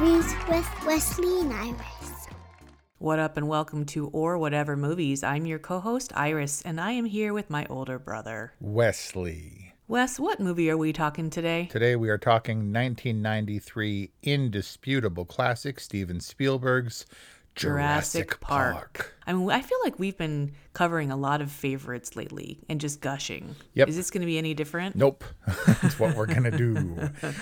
Or whatever movies with Wesley and Iris. What up, and welcome to Or Whatever Movies. I'm your co host, Iris, and I am here with my older brother. Wesley. Wes, what movie are we talking today? Today we are talking 1993 indisputable classic Steven Spielberg's Jurassic, Park. I mean, I feel like we've been covering a lot of favorites lately and just gushing. Yep. Is this going to be any different? Nope. That's what we're going to do.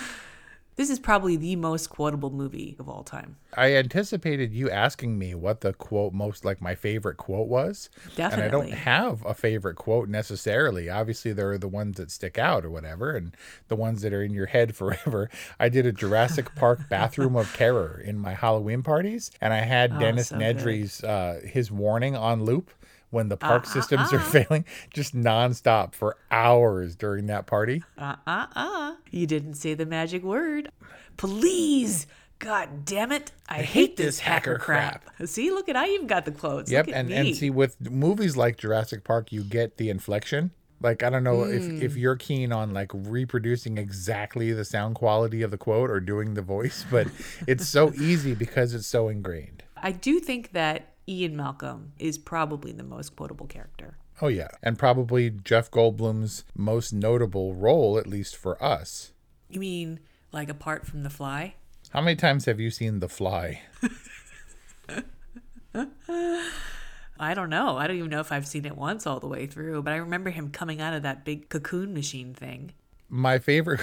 This is probably the most quotable movie of all time. I anticipated you asking me what the quote most like my favorite quote was. Definitely. And I don't have a favorite quote necessarily. Obviously there are the ones that stick out or whatever and the ones that are in your head forever. I did a Jurassic Park bathroom of terror in my Halloween parties and I had Oh, Dennis so Nedry's uh his warning on loop when the park Uh, systems uh, are uh. failing just nonstop for hours during that party. Uh uh uh. You didn't say the magic word. Please. God damn it. I, hate, this hacker crap. See, look at I even got the quotes. Yep, and me. and see with movies like Jurassic Park, you get the inflection. Like I don't know if if Mm. you're keen on like reproducing exactly the sound quality of the quote or doing the voice, but it's so easy because it's so ingrained. I do think that Ian Malcolm is probably the most quotable character. Oh yeah, and probably Jeff Goldblum's most notable role, at least for us. You mean like apart from The Fly? How many times have you seen The Fly? I don't know. I don't even know if I've seen it once all the way through, but I remember him coming out of that big cocoon machine thing. my favorite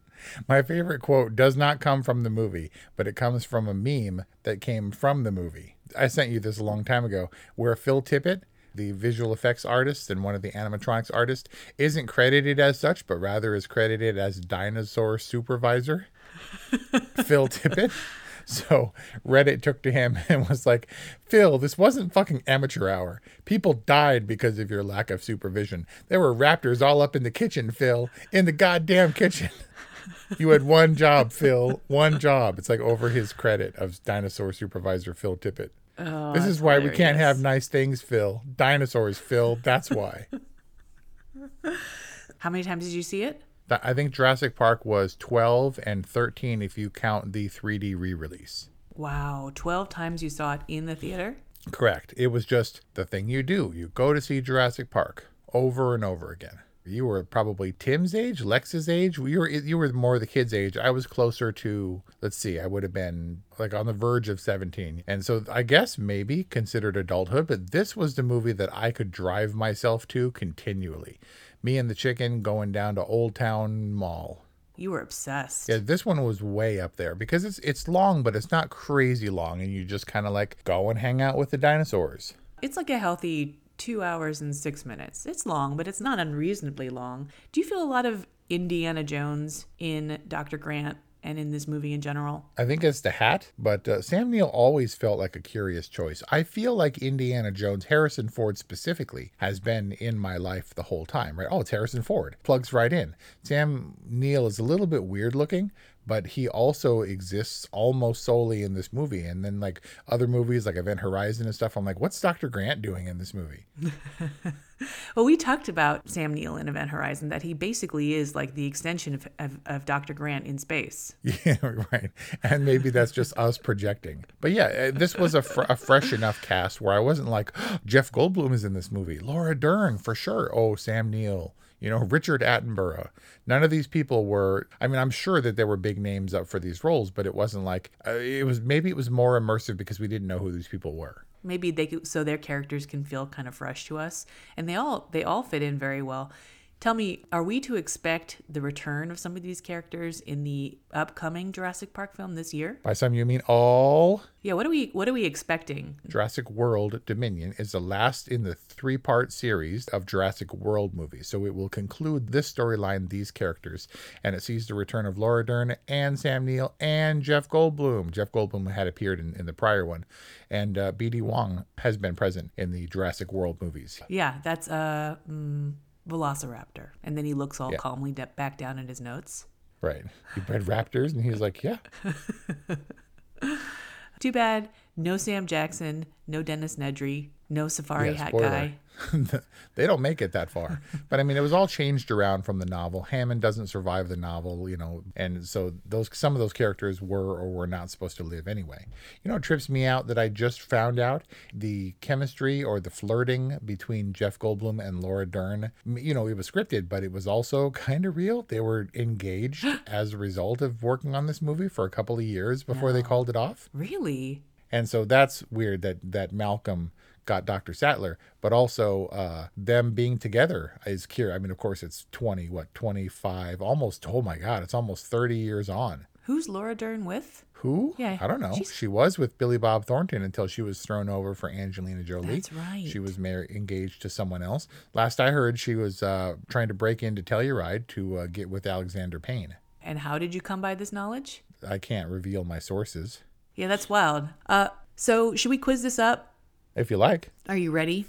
my favorite quote does not come from the movie but it comes from a meme that came from the movie i sent you this a long time ago where phil tippett the visual effects artist and one of the animatronics artists isn't credited as such but rather is credited as dinosaur supervisor. Phil tippett. So reddit took to him and was like phil this wasn't fucking amateur hour. People died because of your lack of supervision. There were raptors all up in the kitchen phil in the goddamn kitchen you had one job phil one job it's like over his credit of dinosaur supervisor phil tippett Oh, this is why we can't have nice things phil dinosaurs phil that's why How many times did you see it? I think jurassic park was 12 and 13 if you count the 3d re-release Wow, 12 times you saw it in the theater? Correct. It was just the thing you do. You go to see Jurassic Park over and over again. You were probably Tim's age, Lex's age. You were you were more the kid's age. I was closer to let's see, I would have been like on the verge of 17. And so I guess maybe considered adulthood, but this was the movie that I could drive myself to continually. Me and the chicken going down to Old Town Mall. You were obsessed. Yeah, this one was way up there because it's it's long, but it's not crazy long, and you just kind of like go and hang out with the dinosaurs. It's like a healthy two hours and six minutes. It's long, but it's not unreasonably long. Do you feel a lot of Indiana Jones in Dr. Grant and in this movie in general? I think it's the hat, but uh, Sam Neill always felt like a curious choice. I feel like Indiana Jones, Harrison Ford specifically, has been in my life the whole time, right? Oh, it's Harrison Ford. Plugs right in. Sam Neill is a little bit weird looking, but he also exists almost solely in this movie. And then, like other movies like Event Horizon and stuff, I'm like, what's Dr. Grant doing in this movie? Well, we talked about Sam Neill in Event Horizon, that he basically is like the extension of, of, of Dr. Grant in space. Yeah, right. And maybe that's just us projecting. But yeah, uh, this was a, fr- a fresh enough cast where I wasn't like, Jeff Goldblum is in this movie. Laura Dern, for sure. Oh, Sam Neill. You know, Richard Attenborough. None of these people were, I mean, I'm sure that there were big names up for these roles, but it wasn't like, uh, it was maybe it was more immersive because we didn't know who these people were. maybe they could, so their characters can feel kind of fresh to us and they all they all fit in very well tell me are we to expect the return of some of these characters in the upcoming jurassic park film this year By some, you mean all yeah what are we what are we expecting Jurassic World Dominion is the last in the three part series of Jurassic World movies. So it will conclude this storyline, these characters, and it sees the return of Laura Dern and Sam Neill and Jeff Goldblum. Jeff Goldblum had appeared in, in the prior one, and uh, B.D. Wong has been present in the Jurassic World movies. yeah that's a mm, velociraptor and then he looks all Yeah. calmly de- back down at his notes Right. He bred raptors, and he's like, yeah. too bad no sam jackson no dennis nedry no safari Yeah, hat spoiler. guy they don't make it that far. But I mean, it was all changed around from the novel. Hammond doesn't survive the novel, you know, and so those some of those characters were or were not supposed to live anyway. You know, it trips me out that I just found out the chemistry or the flirting between Jeff Goldblum and Laura Dern. You know, it was scripted, but it was also kind of real. They were engaged as a result of working on this movie for a couple of years before they called it off. really And so that's weird that that Malcolm got Dr. Sattler, but also uh, them being together is curious. I mean, of course, it's 20, what, 25, almost, oh my God, it's almost 30 years on. who's laura dern with Who? Yeah, I don't know. she's- She was with Billy Bob Thornton until she was thrown over for Angelina Jolie. That's right. She was married, engaged to someone else. Last I heard, she was uh, trying to break into Telluride to uh, get with Alexander Payne. and how did you come by this knowledge I can't reveal my sources. Yeah, that's wild. Uh, so should we quiz this up? If you like. Are you ready?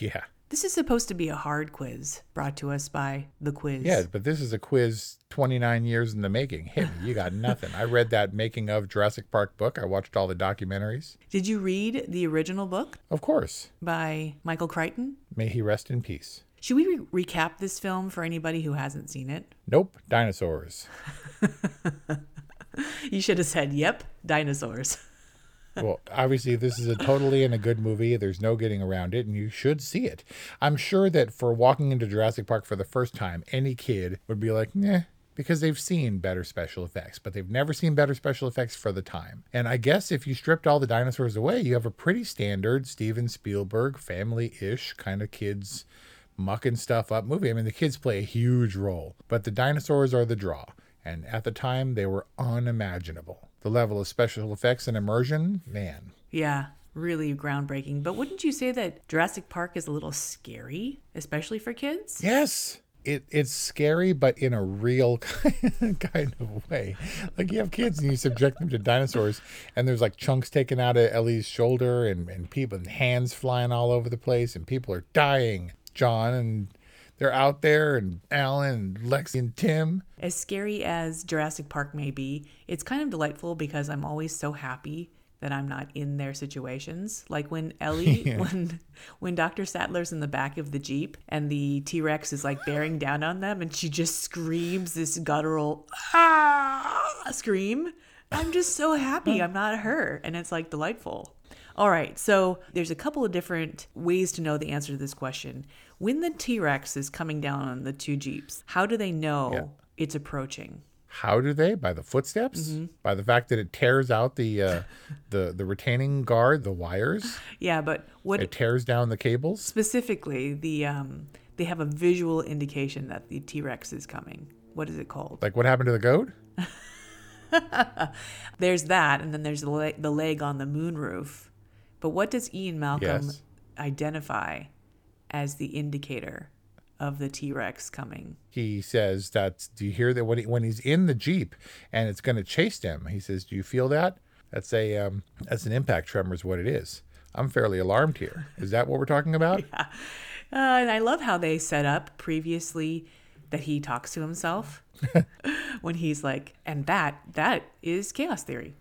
yeah. This is supposed to be a hard quiz brought to us by the quiz. Yeah, but this is a quiz 29 years in the making. Hit me. You got nothing. I read that making of Jurassic Park book. I watched all the documentaries. Did you read the original book Of course. by Michael Crichton? May he rest in peace. Should we re- recap this film for anybody who hasn't seen it? Nope. Dinosaurs. You should have said, "Yep, dinosaurs." Well, obviously, this is a totally and a good movie. There's no getting around it, and you should see it. I'm sure that for walking into Jurassic Park for the first time, any kid would be like, "Nah," because they've seen better special effects, but they've never seen better special effects for the time. And I guess if you stripped all the dinosaurs away, you have a pretty standard Steven Spielberg family-ish kind of kids mucking stuff up movie. I mean, the kids play a huge role, but the dinosaurs are the draw. And at the time, they were unimaginable. The level of special effects and immersion, man. Yeah, really groundbreaking. But wouldn't you say that Jurassic Park is a little scary, especially for kids? Yes. It, it's scary, but in a real kind of way. Like you have kids and you subject them to dinosaurs, and there's like chunks taken out of Ellie's shoulder, and, and people and hands flying all over the place, and people are dying. John and they're out there, and Alan and Lexi and Tim. As scary as Jurassic Park may be, it's kind of delightful because I'm always so happy that I'm not in their situations. Like when Ellie, when when Dr. Sattler's in the back of the Jeep and the T-Rex is like bearing down on them and she just screams this guttural ah scream. I'm just so happy I'm not her and it's like delightful. All right, so there's a couple of different ways to know the answer to this question. When the T-Rex is coming down on the two Jeeps, how do they know Yeah. it's approaching? How do they? By the footsteps? Mm-hmm. By the fact that it tears out the uh, the the retaining guard, the wires. Yeah, but what It tears down the cables. specifically the um they have a visual indication that the T-Rex is coming. What is it called? Like what happened to the goat? There's that and then there's the, the leg on the moonroof. But what does Ian Malcolm Yes. identify as the indicator of the T-Rex coming? He says that. Do you hear that when he, when he's in the jeep and it's going to chase them? He says, "Do you feel that? That's a um, that's an impact tremor, is what it is." I'm fairly alarmed here. Is that what we're talking about? Uh, and I love how they set up previously that he talks to himself when he's like, and that that is chaos theory.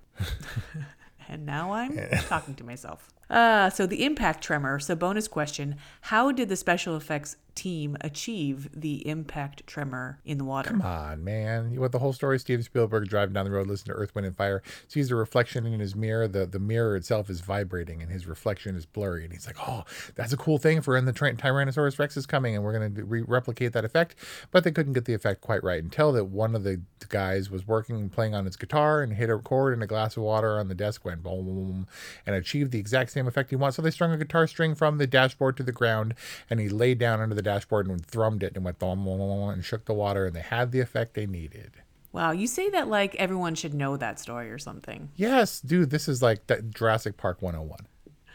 and now I'm talking to myself. Uh, so the impact tremor. So bonus question: How did the special effects team achieve the impact tremor in the water? Come on, man. You want the whole story? Steven Spielberg driving down the road, listening to Earth, Wind, and Fire, sees a reflection in his mirror. The, the mirror itself is vibrating and his reflection is blurry. And he's like, oh, that's a cool thing for when the Ty- Tyrannosaurus Rex is coming and we're going to re- replicate that effect. But they couldn't get the effect quite right until that one of the guys was working and playing on his guitar and hit a chord and a glass of water on the desk went boom, boom, boom, and achieved the exact same effect he wants. So they strung a guitar string from the dashboard to the ground and he laid down under the dashboard and thrummed it and went boom, and shook the water and they had the effect they needed. Wow, you say that like everyone should know that story or something. Yes, dude, this is like that Jurassic Park 101.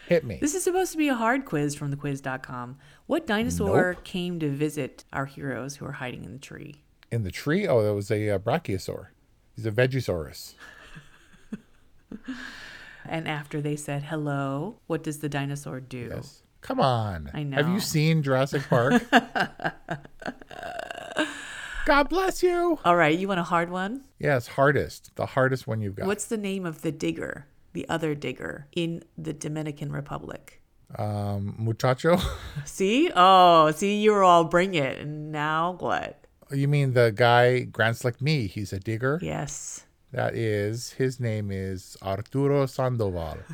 Hit me. This is supposed to be a hard quiz from thequiz.com. What dinosaur Nope. came to visit our heroes who are hiding in the tree? In the tree? Oh, that was a uh, brachiosaur. He's a Vegisaurus. And after they said hello, what does the dinosaur do? Yes. Come on. I know. Have you seen Jurassic Park? God bless you. All right, you want a hard one? Yes, hardest. The hardest one you've got. What's the name of the digger, the other digger in the Dominican Republic? um, muchacho? See? Oh, see, you were all bring it. And now what? you mean the guy grants like me? He's a digger. Yes. That is his name is Arturo Sandoval.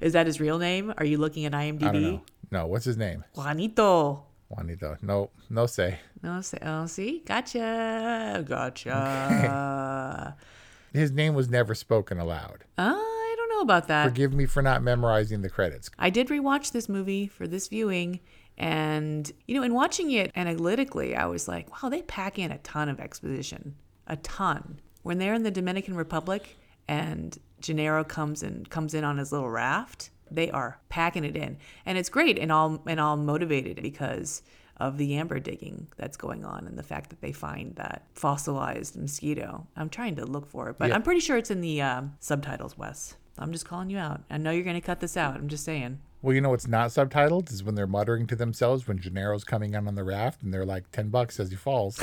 Is that his real name? Are you looking at IMDb? I don't know. No, what's his name? Juanito. Juanito. No, no say. No, say, oh, see? Gotcha. Gotcha. His name was never spoken aloud. Uh, I don't know about that. Forgive me for not memorizing the credits. I did rewatch this movie for this viewing, and you know, in watching it analytically, I was like, wow, they pack in a ton of exposition, a ton. When they're in the Dominican Republic and Gennaro comes and comes in on his little raft, they are packing it in, and it's great and all and all motivated because of the amber digging that's going on and the fact that they find that fossilized mosquito. I'm trying to look for it, but Yeah. I'm pretty sure it's in the um, subtitles, Wes. I'm just calling you out. I know you're going to cut this out. I'm just saying. Well, you know what's not subtitled is when they're muttering to themselves when Gennaro's coming in on the raft and they're like 10 bucks as he falls.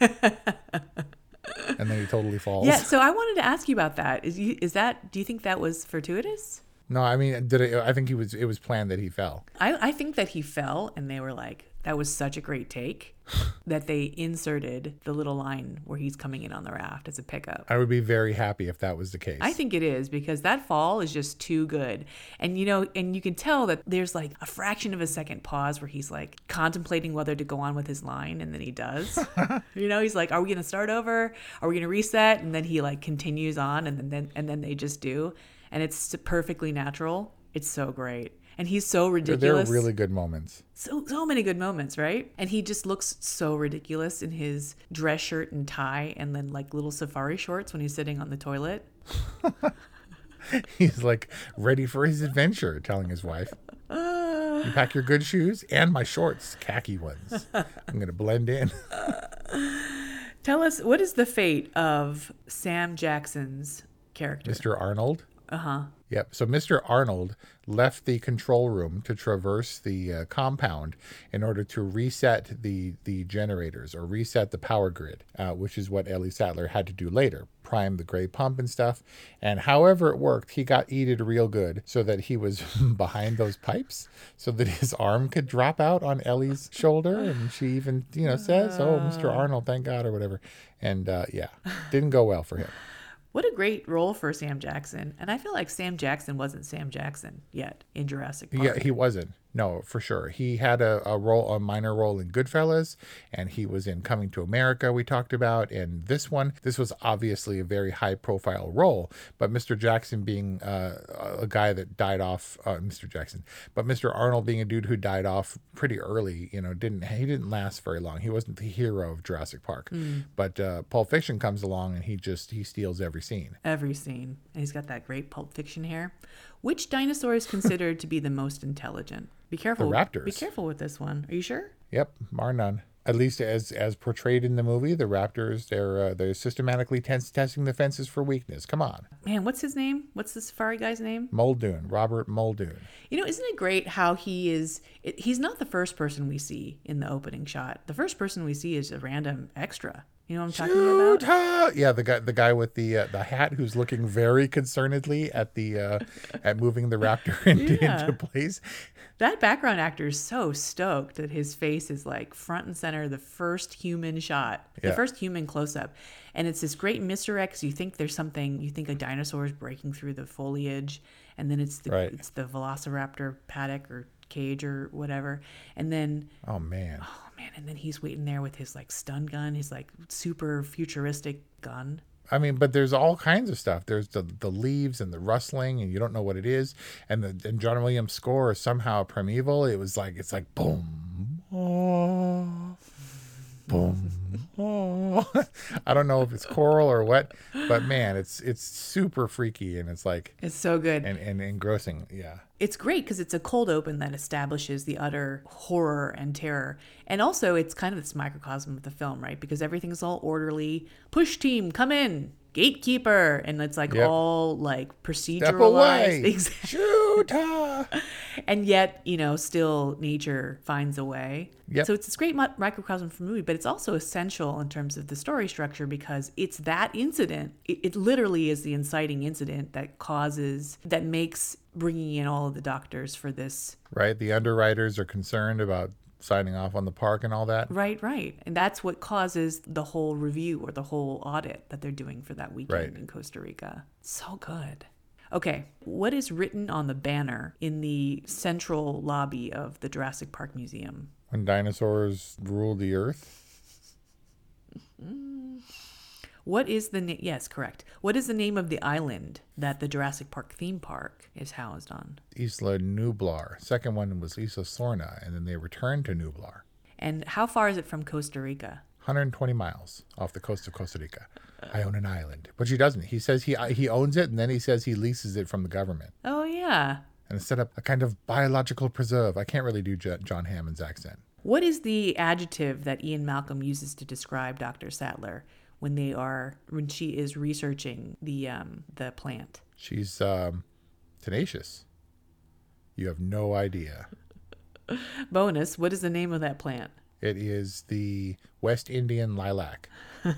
and then he totally falls. Yeah, so I wanted to ask you about that. Is you is that do you think that was fortuitous? No, I mean, did it, I think he was. It was planned that he fell. I, I think that he fell and they were like, that was such a great take that they inserted the little line where he's coming in on the raft as a pickup. I would be very happy if that was the case. I think it is because that fall is just too good. And you know, and you can tell that there's like a fraction of a second pause where he's like contemplating whether to go on with his line and then he does. you know, he's like, Are we gonna start over? Are we gonna reset? And then he like continues on and then, then and then they just do. And it's perfectly natural. It's so great. And he's so ridiculous. There are really good moments. so so many good moments, right? And he just looks so ridiculous in his dress shirt and tie and then like little safari shorts when he's sitting on the toilet. He's like ready for his adventure, telling his wife. You pack your good shoes and my shorts, khaki ones. I'm going to blend in. Tell us what is the fate of Sam Jackson's character? Mr. Arnold. Uh huh. Yep. So Mr. Arnold left the control room to traverse the uh, compound in order to reset the the generators or reset the power grid, uh, which is what Ellie Sattler had to do later, prime the gray pump and stuff. And however it worked, he got eated real good so that he was behind those pipes, so that his arm could drop out on Ellie's shoulder, and she even you know says, "Oh, Mr. Arnold, thank God," or whatever. And uh, yeah, didn't go well for him. What a great role for Sam Jackson. And I feel like Sam Jackson wasn't Sam Jackson yet in Jurassic Park. Yeah, he wasn't. No, for sure. He had a, a role, a minor role in Goodfellas, and he was in Coming to America. We talked about, and this one, this was obviously a very high-profile role. But Mr. Jackson being uh, a guy that died off, uh, Mr. Jackson, but Mr. Arnold being a dude who died off pretty early, you know, didn't he didn't last very long. He wasn't the hero of Jurassic Park. But uh, Pulp Fiction comes along, and he just he steals every scene. Every scene. And he's got that great Pulp Fiction hair. Which dinosaur is considered to be the most intelligent? Be careful. The raptors. Be careful with this one. Are you sure? Yep, bar none. At least as as portrayed in the movie, the Raptors they're uh, they're systematically test- testing the fences for weakness. Come on, Man, what's his name? What's the safari guy's name? Muldoon, Robert Muldoon. You know, isn't it great how he is? It, he's not the first person we see in the opening shot. The first person we see is a random extra You know what I'm talking about? Shoot-ah! Yeah, the guy, the guy with the uh, the hat, who's looking very concernedly at the uh, at moving the raptor into, Yeah. into place. That background actor is so stoked that his face is like front and center, the first human shot, the Yeah. first human close up. And it's this great misdirect you think there's something, you think a dinosaur is breaking through the foliage, and then it's the Right. it's the velociraptor paddock or cage or whatever. And then Oh man, oh man, and then he's waiting there with his like stun gun, his like super futuristic gun. I mean, but there's all kinds of stuff. There's the the leaves and the rustling, and you don't know what it is. And the and John Williams' score is somehow primeval. It was like it's like boom, oh, boom. Oh. I don't know if it's coral or what, but man, it's it's super freaky and it's like It's so good. and and engrossing. Yeah. it's great because it's a cold open that establishes the utter horror and terror. And also, it's kind of this microcosm of the film, right? Because everything's all orderly. Push team, come in. Gatekeeper. And it's like Yep. all like proceduralized. Exactly. And yet, you know, still nature finds a way. Yep. So it's this great microcosm for movie, but it's also essential in terms of the story structure because it's that incident. It, it literally is the inciting incident that causes, that makes bringing in all of the doctors for this. Right. The underwriters are concerned about signing off on the park and all that. Right, right. And that's what causes the whole review or the whole audit that they're doing for that weekend Right. in Costa Rica. So good. Okay, what is written on the banner in the central lobby of the Jurassic Park Museum? When dinosaurs ruled the earth. Mm-hmm. What is the na- yes, correct. What is the name of the island that the Jurassic Park theme park is housed on? Isla Nublar. Second one was Isla Sorna, and then they returned to Nublar. And how far is it from Costa Rica? 120 miles off the coast of Costa Rica. I own an island, but she doesn't. He says he he owns it, and then he says he leases it from the government, Oh yeah. and set up a kind of biological preserve. I can't really do Jo- John Hammond's accent. What is the adjective that Ian Malcolm uses to describe Dr. Sattler when they are when she is researching the um the plant? She's um, tenacious. You have no idea. Bonus, what is the name of that plant? It is the West Indian lilac,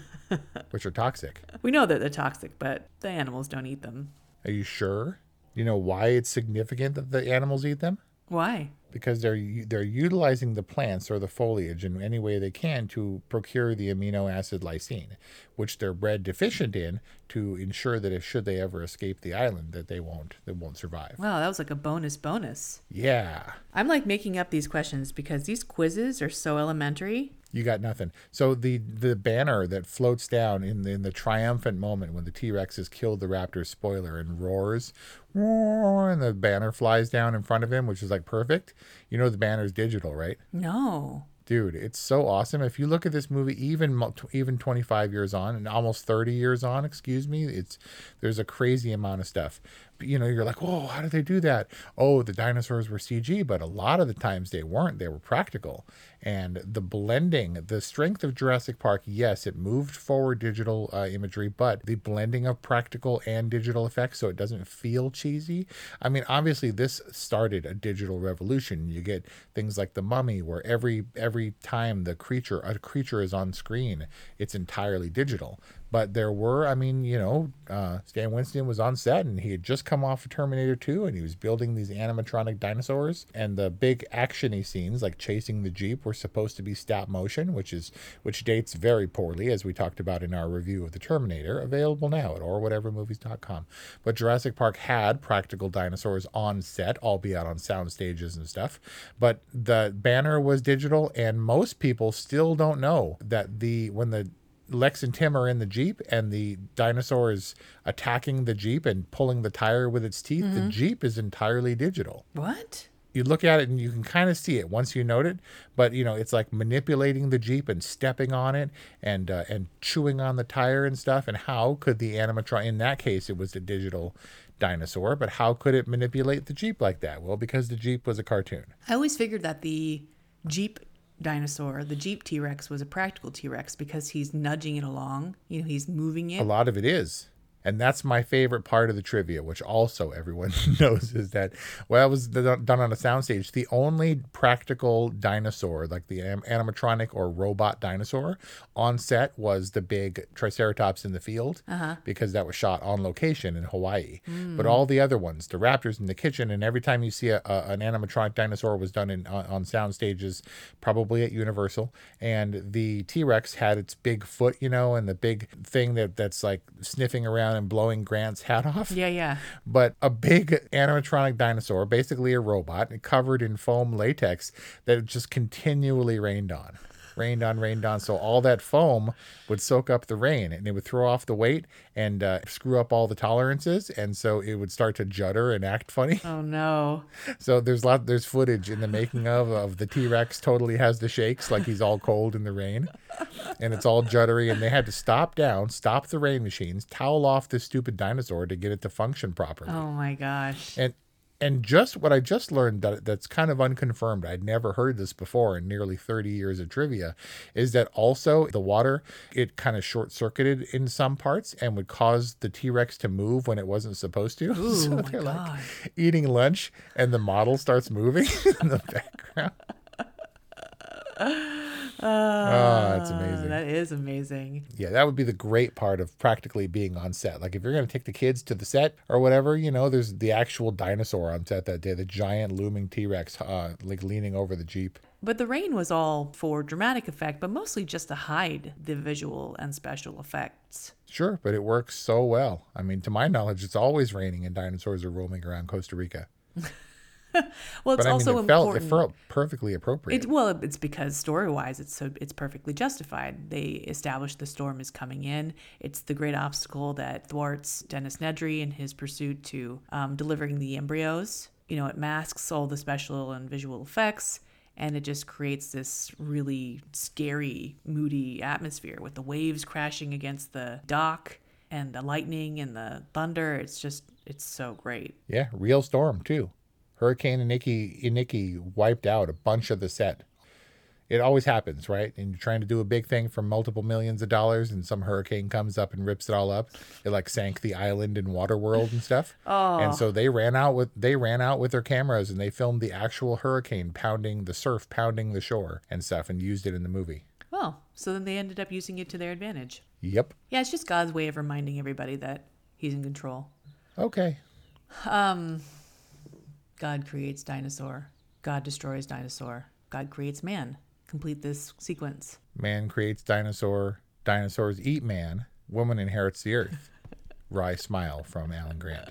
which are toxic. We know that they're toxic, but the animals don't eat them. Are you sure? You know why it's significant that the animals eat them? Why? Because they're they're utilizing the plants or the foliage in any way they can to procure the amino acid lysine, which they're bred deficient in to ensure that if should they ever escape the island that they won't they won't survive. Wow, that was like a bonus bonus. Yeah, I'm like making up these questions because these quizzes are so elementary. You got nothing. So the the banner that floats down in the, in the triumphant moment when the T Rex has killed the raptor spoiler and roars, roar, and the banner flies down in front of him, which is like perfect. You know the banner's digital, right? No. dude it's so awesome if you look at this movie even even 25 years on and almost 30 years on excuse me it's there's a crazy amount of stuff you know you're like oh how did they do that? Oh the dinosaurs were cg but a lot of the times they weren't they were practical. And the blending the strength of jurassic park yes it moved forward digital uh, imagery but the blending of practical and digital effects so it doesn't feel cheesy. I mean obviously this started a digital revolution. You get things like the mummy where every every time the creature a creature is on screen it's entirely digital but there were i mean you know uh, stan winston was on set and he had just come off of terminator 2 and he was building these animatronic dinosaurs. And the big actiony scenes like chasing the jeep were supposed to be stop motion which is which dates very poorly as we talked about in our review of the terminator available now at orwhatevermovies.com but jurassic park had practical dinosaurs on set albeit on sound stages and stuff. But the banner was digital and most people still don't know that the when the Lex and Tim are in the Jeep and the dinosaur is attacking the Jeep and pulling the tire with its teeth. The Jeep is entirely digital. What? You look at it and you can kind of see it once you note it, but you know, it's like manipulating the Jeep and stepping on it and uh, and chewing on the tire and stuff. And how could the animatronic in that case it was a digital dinosaur, but how could it manipulate the Jeep like that? Well, because the Jeep was a cartoon. I always figured that the Jeep dinosaur, the Jeep T Rex, was a practical T Rex because he's nudging it along. You know, he's moving it. A lot of it is. And that's my favorite part of the trivia, which also everyone knows is that, well, it was done on a soundstage. The only practical dinosaur, like the animatronic or robot dinosaur on set was the big Triceratops in the field uh-huh. because that was shot on location in Hawaii. But hmm. all the other ones, the raptors in the kitchen, and every time you see a, a, an animatronic dinosaur was done in on, on sound stages, probably at Universal. And the T Rex had its big foot, you know, and the big thing that that's like sniffing around and blowing Grant's hat off Yeah, yeah. but a big animatronic dinosaur, basically a robot, covered in foam latex that just continually rained on. Rained on, rained on. So all that foam would soak up the rain and it would throw off the weight and uh, screw up all the tolerances. And so it would start to judder and act funny. Oh no. So there's lot there's footage in the making of of the T Rex totally has the shakes like he's all cold in the rain, and it's all juddery. And they had to stop down, stop the rain machines, towel off this stupid dinosaur to get it to function properly. Oh my gosh. And and just what I just learned that that's kind of unconfirmed. I'd never heard this before in nearly 30 years of trivia is that also the water it kind of short circuited in some parts and would cause the T-Rex to move when it wasn't supposed to. Ooh, so my they're God. like eating lunch and the model starts moving in the background. Oh, that's amazing. That is amazing. Yeah, that would be the great part of practically being on set. Like if you're going to take the kids to the set or whatever, you know, there's the actual dinosaur on set that day, the giant looming T-Rex uh, like leaning over the Jeep. But the rain was all for dramatic effect, but mostly just to hide the visual and special effects. Sure, but it works so well. I mean, to my knowledge, it's always raining and dinosaurs are roaming around Costa Rica. Well, it's But I mean, also it felt it felt perfectly appropriate. It, well, it's because story wise, it's so it's perfectly justified. They established the storm is coming in. It's the great obstacle that thwarts Dennis Nedry in his pursuit to um, delivering the embryos. You know, it masks all the special and visual effects, and it just creates this really scary, moody atmosphere with the waves crashing against the dock and the lightning and the thunder. It's just it's so great. yeah, real storm too. Hurricane Iniki Iniki wiped out a bunch of the set. It always happens, right? And you're trying to do a big thing for multiple millions of dollars, and some hurricane comes up and rips it all up. It like sank the island in Waterworld and stuff. Oh. And so they ran out with they ran out with their cameras and they filmed the actual hurricane pounding the surf, pounding the shore and stuff, and used it in the movie. Well, so then they ended up using it to their advantage. Yep. Yeah, it's just God's way of reminding everybody that He's in control. Okay. Um, God creates dinosaur. God destroys dinosaur. God creates man. Complete this sequence. Man creates dinosaur. Dinosaurs eat man. Woman inherits the earth. Wry smile from Alan Grant.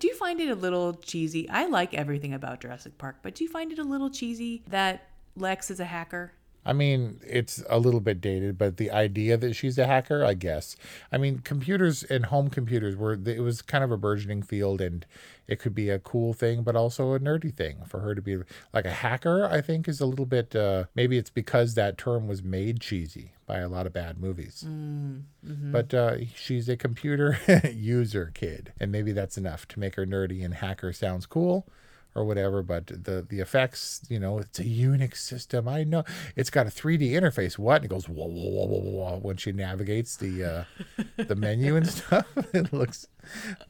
Do you find it a little cheesy? I like everything about Jurassic Park, but do you find it a little cheesy that Lex is a hacker? I mean, it's a little bit dated, but the idea that she's a hacker, I guess. I mean, computers and home computers were, it was kind of a burgeoning field and it could be a cool thing, but also a nerdy thing for her to be like a hacker, I think is a little bit, uh, maybe it's because that term was made cheesy by a lot of bad movies. But uh, she's a computer user kid, and maybe that's enough to make her nerdy and hacker sounds cool or whatever. But the the effects, you know, it's a Unix system. I know it's got a 3D interface. What? And it goes whoa whoa whoa whoa whoa when she navigates the uh, the menu and stuff. it looks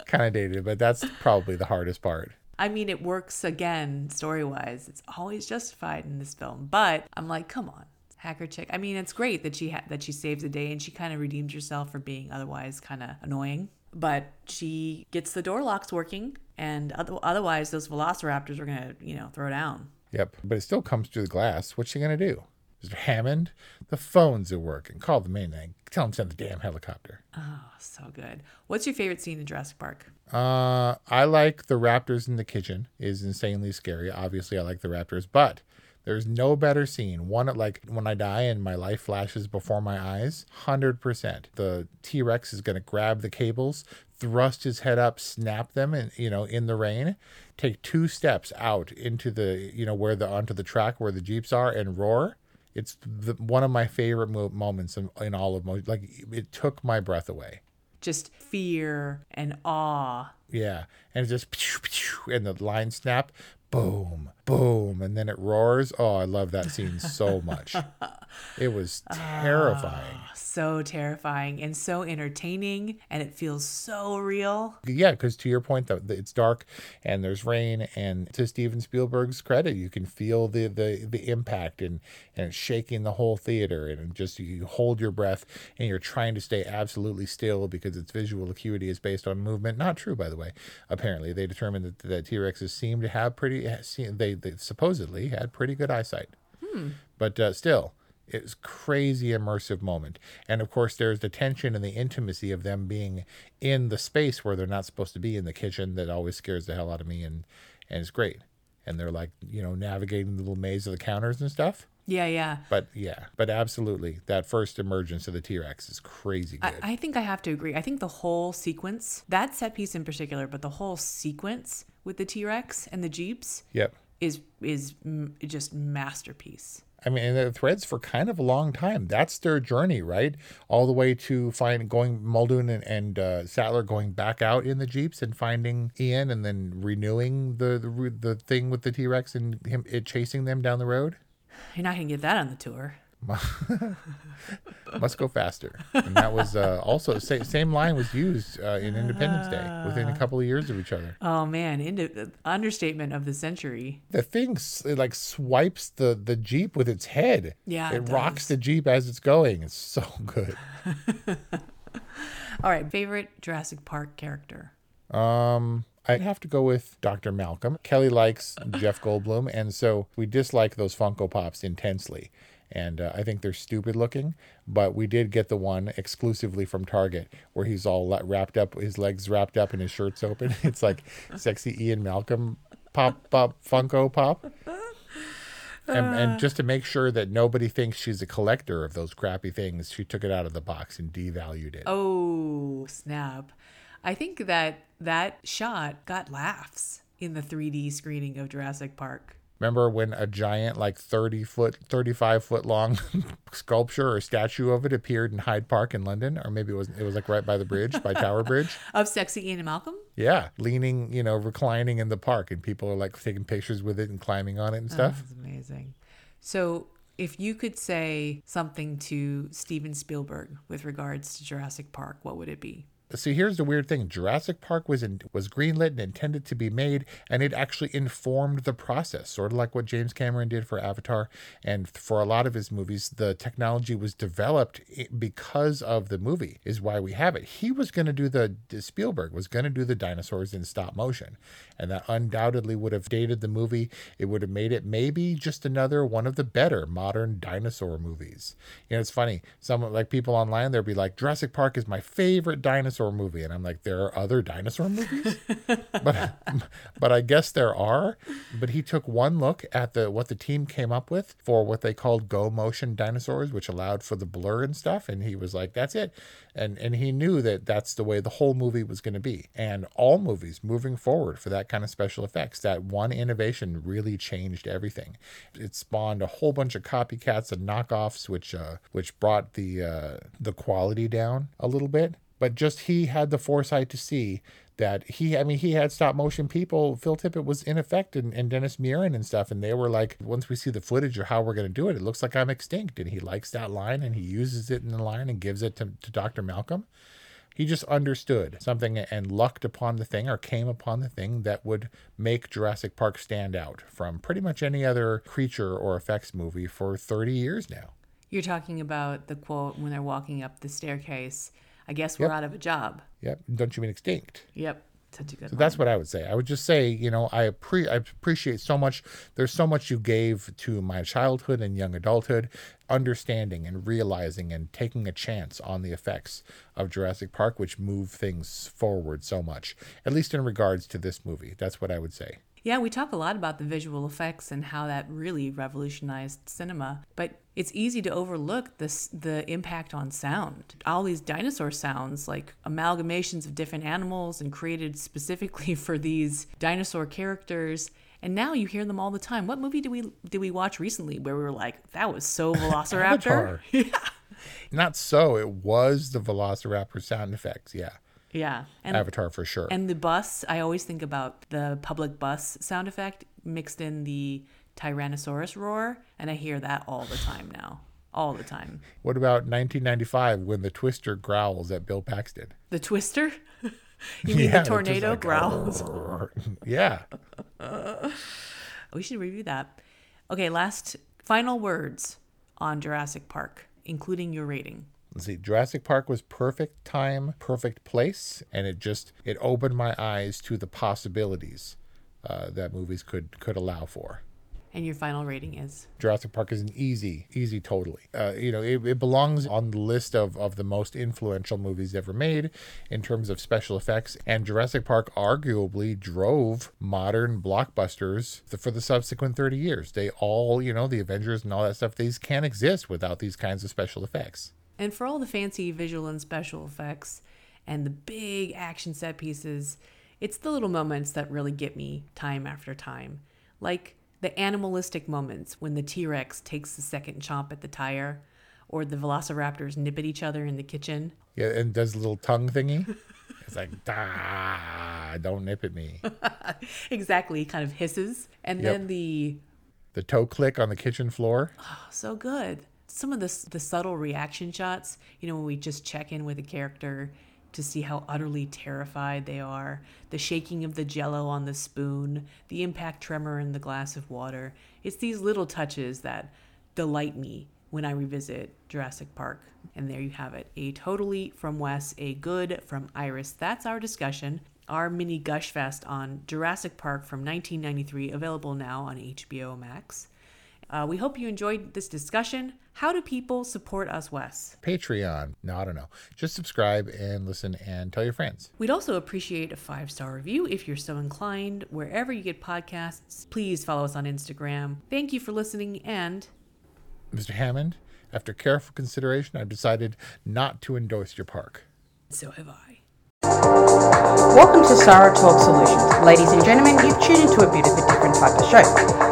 kind of dated, but that's probably the hardest part. I mean, it works again story wise. It's always justified in this film, but I'm like, come on, hacker chick. I mean, it's great that she ha- that she saves the day and she kind of redeems herself for being otherwise kind of annoying. But she gets the door locks working, and other- otherwise those velociraptors are gonna, you know, throw down. Yep, but it still comes through the glass. What's she gonna do? Mr. Hammond, the phones are working. Call the main line. Tell him to send the damn helicopter. Oh, so good. What's your favorite scene in Jurassic Park? Uh, I like the raptors in the kitchen. is insanely scary. Obviously, I like the raptors, but there's no better scene. One like when I die and my life flashes before my eyes. Hundred percent. The T Rex is gonna grab the cables, thrust his head up, snap them, and you know in the rain, take two steps out into the you know where the onto the track where the jeeps are and roar. It's the, one of my favorite mo- moments in, in all of mo- like it took my breath away. Just fear and awe. Yeah, and just and the line snap, boom, boom, and then it roars. Oh, I love that scene so much. It was ah, terrifying. So terrifying and so entertaining, and it feels so real. Yeah, because to your point, though, it's dark and there's rain, and to Steven Spielberg's credit, you can feel the the, the impact and and it's shaking the whole theater, and just you hold your breath and you're trying to stay absolutely still because its visual acuity is based on movement. Not true, by the way. Apparently, they determined that that T Rexes seem to have pretty eh, they they supposedly had pretty good eyesight, but uh, still it was crazy immersive moment. And of course there's the tension and the intimacy of them being in the space where they're not supposed to be in the kitchen that always scares the hell out of me and and it's great. And they're like you know navigating the little maze of the counters and stuff. Yeah, yeah. but yeah but absolutely that first emergence of the t-rex is crazy good. I, I think I have to agree. I think the whole sequence, that set piece in particular, but the whole sequence with the T Rex and the Jeeps yep is is m- just masterpiece. I mean, and the threads for kind of a long time. That's their journey, right? All the way to find going Muldoon and, and uh, Sattler going back out in the jeeps and finding Ian, and then renewing the the, the thing with the T Rex and him it chasing them down the road. You're not gonna get that on the tour. Must go faster. And that was uh, also same same line was used uh, in Independence Day within a couple of years of each other. Oh man, into understatement of the century. The thing it like swipes the the jeep with its head. Yeah, it, it rocks the jeep as it's going. It's so good. All right, favorite Jurassic Park character. Um, I'd have to go with Dr. Malcolm. Kelly likes Jeff Goldblum, and so we dislike those Funko Pops intensely. And uh, I think they're stupid looking, but we did get the one exclusively from Target where he's all wrapped up, his legs wrapped up, and his shirt's open. It's like sexy Ian Malcolm pop pop Funko Pop. And, and just to make sure that nobody thinks she's a collector of those crappy things, she took it out of the box and devalued it. Oh snap! I think that that shot got laughs in the 3D screening of Jurassic Park. Remember when a giant, like 30 foot, 35 foot long sculpture or statue of it appeared in Hyde Park in London? Or maybe it was, it was like right by the bridge, by Tower Bridge? Of Sexy Ian and Malcolm? Yeah, leaning, you know, reclining in the park, and people are like taking pictures with it and climbing on it and oh, stuff. That's amazing. So, if you could say something to Steven Spielberg with regards to Jurassic Park, what would it be? See, here's the weird thing: Jurassic Park was in, was greenlit and intended to be made, and it actually informed the process, sort of like what James Cameron did for Avatar, and for a lot of his movies, the technology was developed because of the movie. Is why we have it. He was going to do the Spielberg was going to do the dinosaurs in stop motion, and that undoubtedly would have dated the movie. It would have made it maybe just another one of the better modern dinosaur movies. You know, it's funny. Some like people online, they'll be like, Jurassic Park is my favorite dinosaur movie, and I'm like, there are other dinosaur movies, but but I guess there are. But he took one look at the what the team came up with for what they called go motion dinosaurs, which allowed for the blur and stuff, and he was like, that's it, and and he knew that that's the way the whole movie was going to be, and all movies moving forward for that kind of special effects, that one innovation really changed everything. It spawned a whole bunch of copycats and knockoffs, which uh, which brought the uh, the quality down a little bit. But just he had the foresight to see that he, I mean, he had stop motion people. Phil Tippett was in effect and, and Dennis Muren and stuff. And they were like, once we see the footage or how we're going to do it, it looks like I'm extinct. And he likes that line and he uses it in the line and gives it to, to Dr. Malcolm. He just understood something and lucked upon the thing or came upon the thing that would make Jurassic Park stand out from pretty much any other creature or effects movie for 30 years now. You're talking about the quote when they're walking up the staircase. I guess we're Yep. out of a job. Yep. Don't you mean extinct? Yep. Such a good So one. that's what I would say. I would just say, you know, I, appre- I appreciate so much. There's so much you gave to my childhood and young adulthood, understanding and realizing and taking a chance on the effects of Jurassic Park, which move things forward so much, at least in regards to this movie. That's what I would say. Yeah, we talk a lot about the visual effects and how that really revolutionized cinema, but it's easy to overlook this the impact on sound. All these dinosaur sounds, like amalgamations of different animals and created specifically for these dinosaur characters. And now you hear them all the time. What movie did we did we watch recently where we were like, that was so Velociraptor? Avatar. Not so. It was the Velociraptor sound effects. Yeah. Yeah. And Avatar for sure. and the bus, I always think about the public bus sound effect mixed in the Tyrannosaurus roar, and I hear that all the time now. All the time. what about 1995 when the Twister growls at Bill Paxton? The twister? you mean Yeah, the tornado like, growls? yeah. We should review that. Okay, last final words on Jurassic Park, including your rating. Let's see. Jurassic Park was perfect time, perfect place, and it just it opened my eyes to the possibilities uh, that movies could could allow for. And your final rating is Jurassic Park is an easy, easy totally. Uh, you know, it, it belongs on the list of, of the most influential movies ever made in terms of special effects. And Jurassic Park arguably drove modern blockbusters for the subsequent 30 years. They all, you know, the Avengers and all that stuff, these can't exist without these kinds of special effects. And for all the fancy visual and special effects and the big action set pieces, it's the little moments that really get me time after time. Like the animalistic moments when the T Rex takes the second chomp at the tire, or the velociraptors nip at each other in the kitchen. Yeah, and does the little tongue thingy. It's like, ah, don't nip at me. exactly, he kind of hisses. And Yep. then the The toe click on the kitchen floor. Oh, so good. Some of the the subtle reaction shots, you know, when we just check in with a character to see how utterly terrified they are, the shaking of the jello on the spoon, the impact tremor in the glass of water. It's these little touches that delight me when I revisit Jurassic Park. And there you have it. A totally from Wes, a good from Iris. That's our discussion. Our mini gush fest on Jurassic Park from 1993, available now on HBO Max. Uh, we hope you enjoyed this discussion. How do people support us, Wes? Patreon. No, I don't know. Just subscribe and listen and tell your friends. We'd also appreciate a five star review if you're so inclined. Wherever you get podcasts, please follow us on Instagram. Thank you for listening, and Mr. Hammond, after careful consideration, I've decided not to endorse your park. so have I. Welcome to Sarah Talk Solutions. Ladies and gentlemen, you've tuned into a bit of a different type of show.